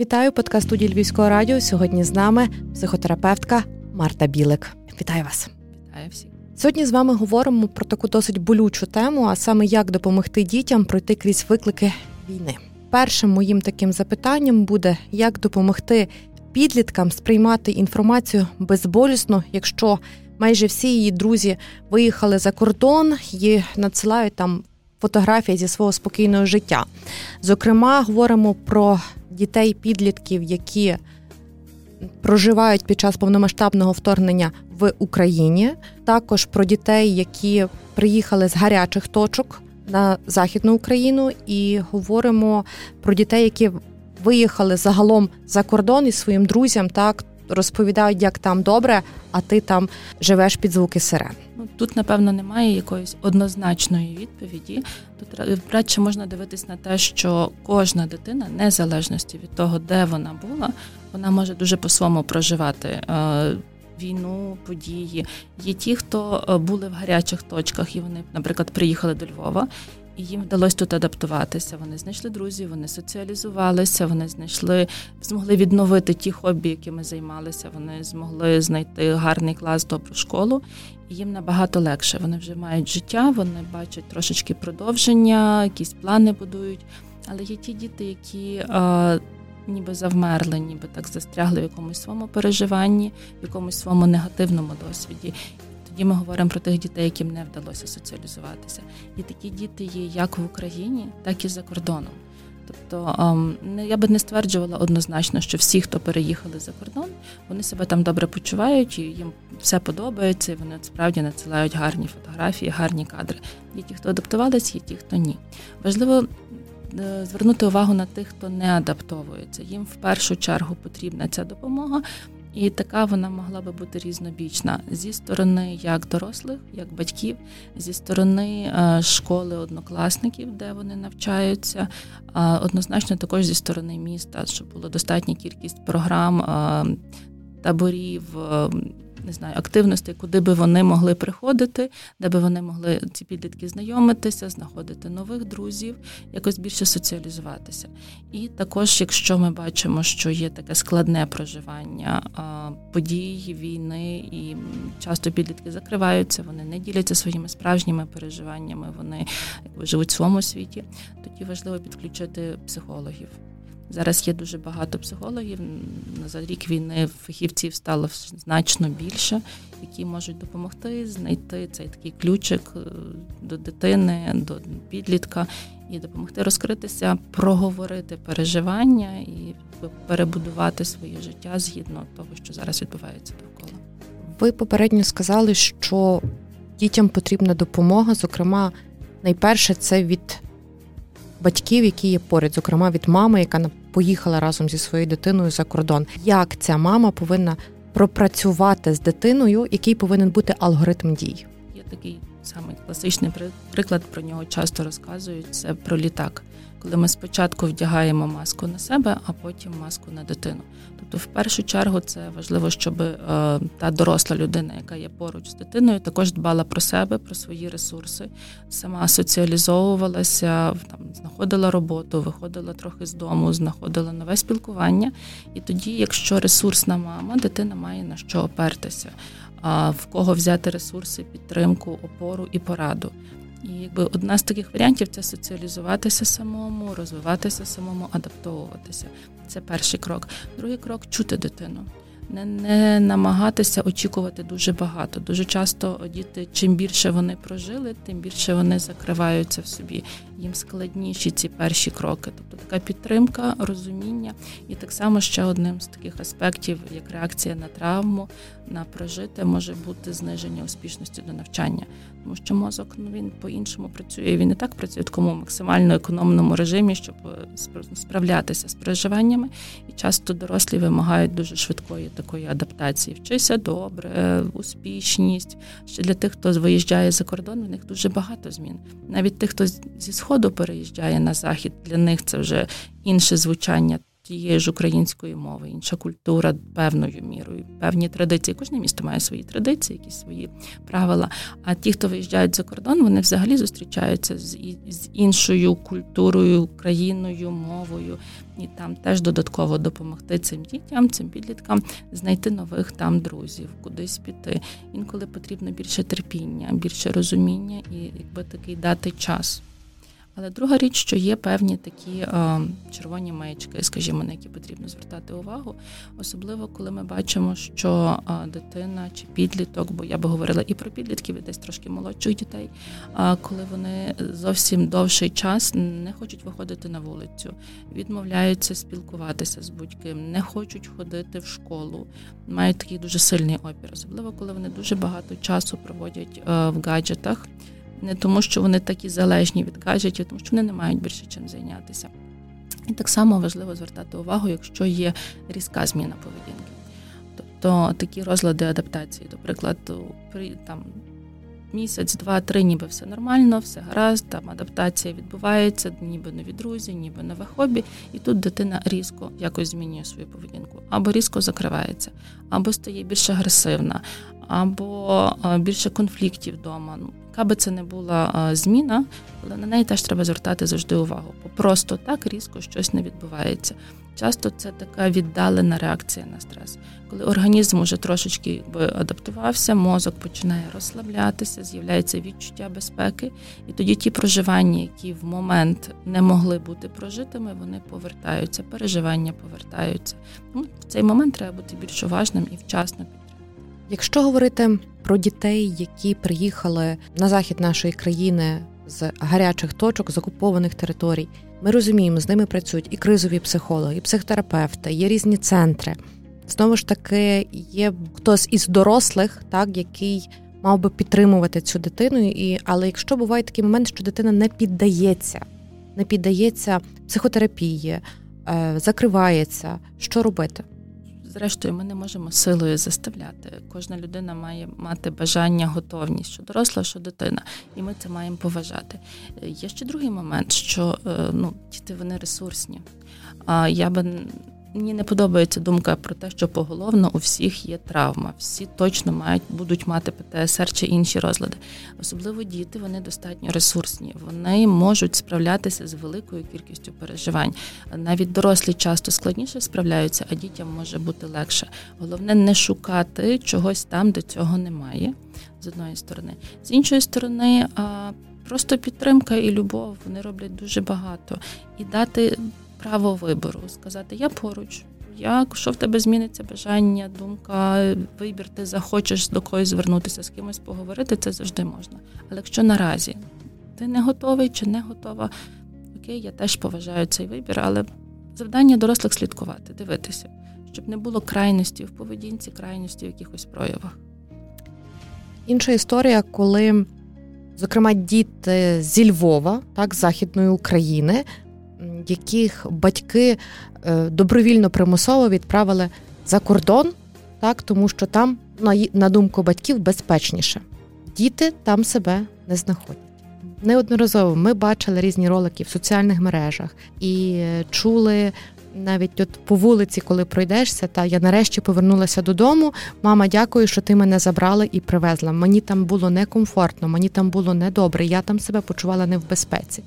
Вітаю подкаст студії Львівського радіо. Сьогодні з нами психотерапевтка Марта Білик. Вітаю вас! Вітаю всіх! Сьогодні з вами говоримо про таку досить болючу тему, а саме як допомогти дітям пройти крізь виклики війни. Першим моїм таким запитанням буде, як допомогти підліткам сприймати інформацію безболісно, якщо майже всі її друзі виїхали за кордон і надсилають там фотографії зі свого спокійного життя. Зокрема, говоримо про дітей-підлітків, які проживають під час повномасштабного вторгнення в Україні, також про дітей, які приїхали з гарячих точок на західну Україну, і говоримо про дітей, які виїхали загалом за кордон із своїм друзям, так розповідають, як там добре, а ти там живеш під звуки сирен. Тут, напевно, немає якоїсь однозначної відповіді. Тут радше можна дивитись на те, що кожна дитина, незалежності від того, де вона була, вона може дуже по-своєму проживати. Е, війну, події є ті, хто е, були в гарячих точках, і вони, наприклад, приїхали до Львова, і їм вдалося тут адаптуватися. Вони знайшли друзів, вони соціалізувалися, вони знайшли, змогли відновити ті хобі, якими займалися. Вони змогли знайти гарний клас, добру школу, і їм набагато легше. Вони вже мають життя, вони бачать трошечки продовження, якісь плани будують. Але є ті діти, які ніби завмерли, ніби так застрягли в якомусь своєму переживанні, в якомусь своєму негативному досвіді. Тоді ми говоримо про тих дітей, яким не вдалося соціалізуватися. І такі діти є як в Україні, так і за кордоном. Тобто ем, я би не стверджувала однозначно, що всі, хто переїхали за кордон, вони себе там добре почувають, і їм все подобається, і вони справді надсилають гарні фотографії, гарні кадри. Є ті, хто адаптувалися, є ті, хто ні. Важливо е, звернути увагу на тих, хто не адаптовується. Їм в першу чергу потрібна ця допомога, і така вона могла би бути різнобічна зі сторони як дорослих, як батьків, зі сторони е, школи однокласників, де вони навчаються, однозначно також зі сторони міста, щоб було достатня кількість програм, е, таборів. Не знаю, активностей, куди би вони могли приходити, де би вони могли ці підлітки знайомитися, знаходити нових друзів, якось більше соціалізуватися. І також, якщо ми бачимо, що є таке складне проживання подій, війни, і часто підлітки закриваються, вони не діляться своїми справжніми переживаннями, вони якби живуть в своєму світі, тоді важливо підключити психологів. Зараз є дуже багато психологів. За рік війни фахівців стало значно більше, які можуть допомогти знайти цей такий ключик е, до дитини, до підлітка і допомогти розкритися, проговорити переживання і перебудувати своє життя згідно того, що зараз відбувається довкола. Ви попередньо сказали, що дітям потрібна допомога. Зокрема, найперше це від батьків, які є поряд, зокрема від мами, яка поїхала разом зі своєю дитиною за кордон. Як ця мама повинна пропрацювати з дитиною, який повинен бути алгоритм дій? Є такий самий класичний приклад, про нього часто розказують. Це про літак коли ми спочатку вдягаємо маску на себе, а потім маску на дитину. Тобто, в першу чергу, це важливо, щоб е, та доросла людина, яка є поруч з дитиною, також дбала про себе, про свої ресурси, сама соціалізовувалася, там знаходила роботу, виходила трохи з дому, знаходила нове спілкування. І тоді, якщо ресурсна мама, дитина має на що опертися. В кого взяти ресурси, підтримку, опору і пораду. І якби одна з таких варіантів це соціалізуватися самому, розвиватися самому, адаптовуватися. Це перший крок. Другий крок чути дитину. Не не намагатися очікувати дуже багато. Дуже часто діти, чим більше вони прожили, тим більше вони закриваються в собі. Їм складніші ці перші кроки. Тобто така підтримка, розуміння, і так само ще одним з таких аспектів, як реакція на травму, на прожите, може бути зниження успішності до навчання тому що мозок ну він по-іншому працює. Він і так працює в такому максимально економному режимі, щоб е, справлятися з переживаннями. І часто дорослі вимагають дуже швидкої такої адаптації. Вчися добре, успішність. Ще для тих, хто виїжджає за кордон, в них дуже багато змін. Навіть тих, хто зі сходу переїжджає на захід, для них це вже інше звучання тієї ж української мови, інша культура певною мірою, певні традиції. Кожне місто має свої традиції, якісь свої правила. А ті, хто виїжджають за кордон, вони взагалі зустрічаються з з іншою культурою, країною, мовою, і там теж додатково допомогти цим дітям, цим підліткам знайти нових там друзів, кудись піти. Інколи потрібно більше терпіння, більше розуміння і якби такий дати час. Але друга річ, що є певні такі е, червоні маячки, скажімо, на які потрібно звертати увагу, особливо коли ми бачимо, що е, дитина чи підліток, бо я би говорила і про підлітків, і десь трошки молодших дітей, е, коли вони зовсім довший час не хочуть виходити на вулицю, відмовляються спілкуватися з будь-ким, не хочуть ходити в школу, мають такий дуже сильний опір, особливо коли вони дуже багато часу проводять е, в гаджетах не тому, що вони такі залежні від гаджетів, тому що вони не мають більше чим зайнятися. І так само важливо звертати увагу, якщо є різка зміна поведінки. Тобто такі розлади адаптації, до прикладу, при там місяць, два, три, ніби все нормально, все гаразд, там адаптація відбувається, ніби нові друзі, ніби нове хобі, і тут дитина різко якось змінює свою поведінку, або різко закривається, або стає більш агресивна, або більше конфліктів вдома. Ну, яка би це не була зміна, але на неї теж треба звертати завжди увагу. Бо просто так різко щось не відбувається. Часто це така віддалена реакція на стрес, коли організм уже трошечки адаптувався, мозок починає розслаблятися, з'являється відчуття безпеки, і тоді ті проживання, які в момент не могли бути прожитими, вони повертаються, переживання повертаються. Тому в цей момент треба бути більш уважним і вчасно підтримувати. Якщо говорити про дітей, які приїхали на захід нашої країни з гарячих точок, з окупованих територій, ми розуміємо, з ними працюють і кризові психологи, і психотерапевти, є різні центри. Знову ж таки, є хтось із дорослих, так який мав би підтримувати цю дитину. І але якщо буває такий момент, що дитина не піддається, не піддається психотерапії, е, закривається, що робити? Зрештою, ми не можемо силою заставляти. Кожна людина має мати бажання, готовність, що доросла, що дитина, і ми це маємо поважати. Є ще другий момент, що е, ну, діти вони ресурсні. А я би Мені не подобається думка про те, що поголовно у всіх є травма. Всі точно мають будуть мати ПТСР чи інші розлади. Особливо діти, вони достатньо ресурсні. Вони можуть справлятися з великою кількістю переживань. Навіть дорослі часто складніше справляються, а дітям може бути легше. Головне не шукати чогось там, де цього немає. З одної сторони, з іншої сторони, просто підтримка і любов вони роблять дуже багато і дати право вибору, сказати Я поруч. Якщо в тебе зміниться бажання, думка, вибір, ти захочеш до когось звернутися, з кимось поговорити, це завжди можна. Але якщо наразі ти не готовий чи не готова, окей, я теж поважаю цей вибір, але завдання дорослих слідкувати, дивитися, щоб не було крайності в поведінці, крайності в якихось проявах. Інша історія, коли, зокрема, діти зі Львова, так, Західної України, яких батьки е, добровільно примусово відправили за кордон, так, тому що там, на думку батьків, безпечніше. Діти там себе не знаходять. Неодноразово ми бачили різні ролики в соціальних мережах і е, чули навіть от по вулиці, коли пройдешся, та я нарешті повернулася додому. Мама, дякую, що ти мене забрала і привезла. Мені там було некомфортно, мені там було недобре. Я там себе почувала не в безпеці.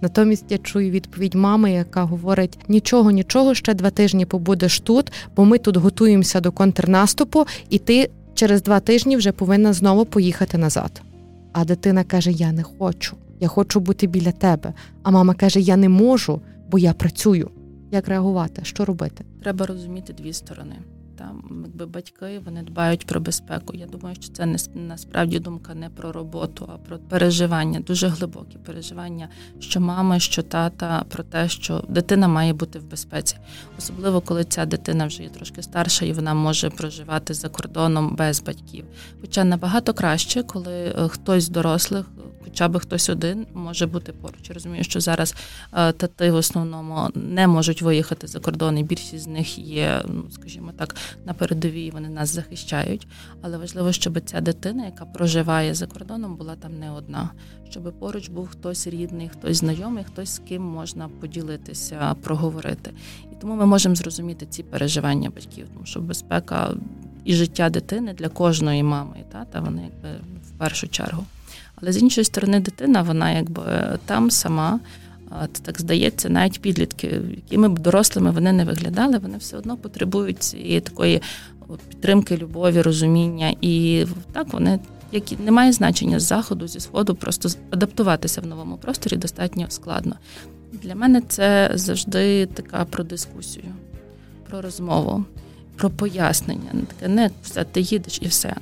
Натомість я чую відповідь мами, яка говорить: нічого, нічого, ще два тижні побудеш тут, бо ми тут готуємося до контрнаступу, і ти через два тижні вже повинна знову поїхати назад. А дитина каже: Я не хочу, я хочу бути біля тебе. А мама каже: Я не можу, бо я працюю як реагувати, що робити? Треба розуміти дві сторони. Там, якби батьки вони дбають про безпеку. Я думаю, що це не насправді думка не про роботу, а про переживання, дуже глибокі переживання, що мама, що тата, про те, що дитина має бути в безпеці, особливо коли ця дитина вже є трошки старша і вона може проживати за кордоном без батьків. Хоча набагато краще, коли е, хтось з дорослих хоча б хтось один може бути поруч. Розумію, що зараз е, тати в основному не можуть виїхати за кордон, і більшість з них є, ну скажімо так, на передовій. Вони нас захищають. Але важливо, щоб ця дитина, яка проживає за кордоном, була там не одна, щоб поруч був хтось рідний, хтось знайомий, хтось з ким можна поділитися, проговорити. І тому ми можемо зрозуміти ці переживання батьків, тому що безпека і життя дитини для кожної мами і тата, вони якби в першу чергу. Але з іншої сторони, дитина, вона якби там сама. Так здається, навіть підлітки, якими б дорослими вони не виглядали, вони все одно потребують цієї такої підтримки, любові, розуміння. І так вони як немає значення з заходу, зі сходу, просто адаптуватися в новому просторі достатньо складно. Для мене це завжди така про дискусію, про розмову, про пояснення. Не таке не все, ти їдеш і все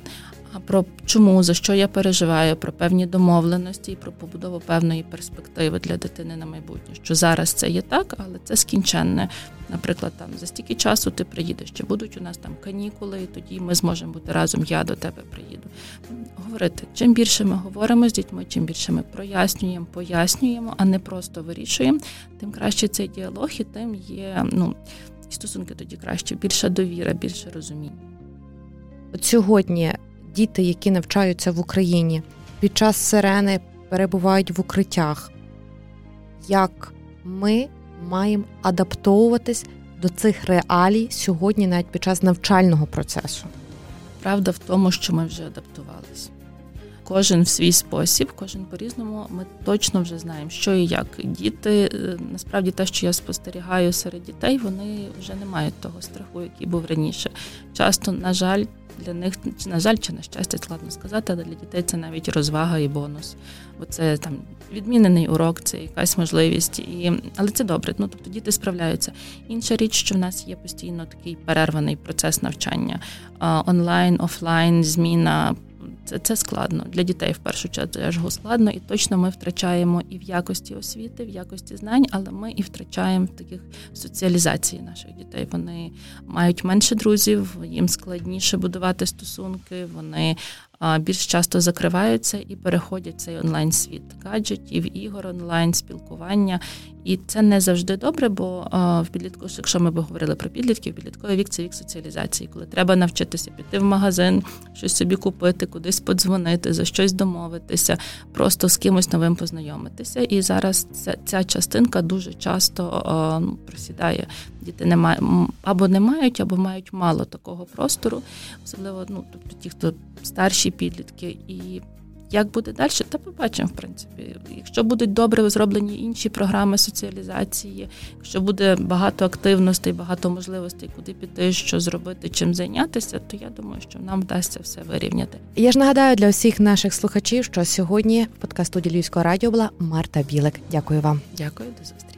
про чому, за що я переживаю, про певні домовленості і про побудову певної перспективи для дитини на майбутнє. Що зараз це є так, але це скінченне. Наприклад, там за стільки часу ти приїдеш, чи будуть у нас там канікули, і тоді ми зможемо бути разом. Я до тебе приїду. Говорити, чим більше ми говоримо з дітьми, чим більше ми прояснюємо, пояснюємо, а не просто вирішуємо, тим краще цей діалог і тим є ну і стосунки тоді краще, більша довіра, більше розуміння. От сьогодні діти, які навчаються в Україні, під час сирени перебувають в укриттях. Як ми маємо адаптовуватись до цих реалій сьогодні, навіть під час навчального процесу? Правда в тому, що ми вже адаптувалися. Кожен в свій спосіб, кожен по-різному. Ми точно вже знаємо, що і як. Діти е, насправді те, що я спостерігаю серед дітей, вони вже не мають того страху, який був раніше. Часто, на жаль, для них на жаль, чи на щастя, складно сказати, але для дітей це навіть розвага і бонус. Бо це там відмінений урок, це якась можливість, і але це добре. Ну тобто діти справляються. Інша річ, що в нас є постійно такий перерваний процес навчання онлайн, офлайн, зміна. Це це складно для дітей в першу чергу складно, і точно ми втрачаємо і в якості освіти, в якості знань, але ми і втрачаємо таких соціалізації наших дітей. Вони мають менше друзів, їм складніше будувати стосунки. Вони більш часто закриваються і переходять цей онлайн світ гаджетів, ігор, онлайн спілкування. І це не завжди добре, бо в підлітку, якщо ми б говорили про підлітків, підлітковий вік це вік соціалізації, коли треба навчитися піти в магазин, щось собі купити, кудись подзвонити, за щось домовитися, просто з кимось новим познайомитися. І зараз ця, ця частинка дуже часто ну, просідає. Діти не мають або не мають, або мають мало такого простору, особливо ну, тобто ті, хто старші підлітки. І як буде далі, та побачимо, в принципі. Якщо будуть добре зроблені інші програми соціалізації, якщо буде багато активностей, багато можливостей, куди піти, що зробити, чим зайнятися, то я думаю, що нам вдасться все вирівняти. Я ж нагадаю для всіх наших слухачів, що сьогодні в подкаст студії Львівського радіо була Марта Білик. Дякую вам. Дякую, до зустрічі.